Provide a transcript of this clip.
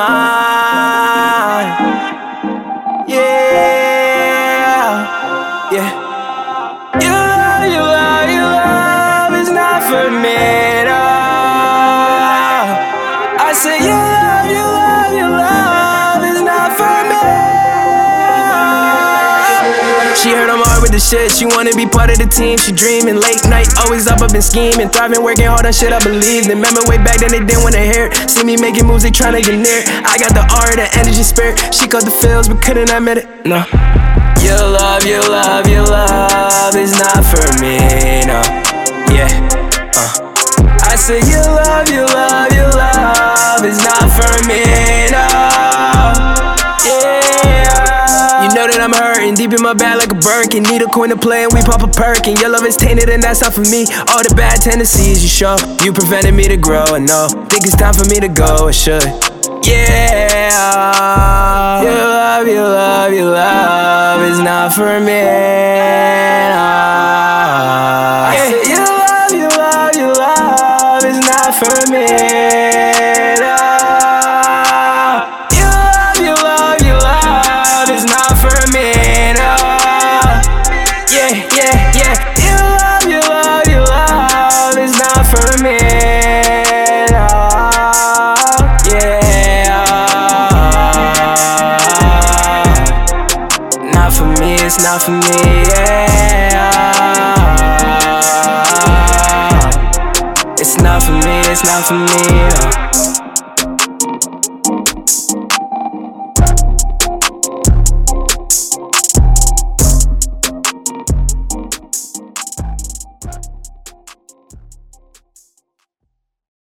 mind. Yeah, yeah. You love, you love, you love is not for me. No. I say you She heard I'm hard with the shit. She wanna be part of the team. She dreaming late night, always up, up and scheming, thriving, working hard on shit I believe. Remember way back then they didn't wanna hear it. See me making moves, they tryna get near. I got the aura, the energy, spirit. She caught the feels, but couldn't admit it. No. Your love, your love, your love is not for me. No. Yeah. Uh. I said your love, your love, your love is not for me. No. Yeah. You know that I'm hurting deep in my bag like a Birkin. Need a coin to play and we pop a perk. And your love is tainted and that's not for me. All the bad tendencies you show, you prevented me to grow. And no, think it's time for me to go. I should. Yeah. Your love, your love, your love is not for me. I said your love, your love, your love is not for me. Not for me, it's not for me. Yeah. It's not for me, it's not for me. no.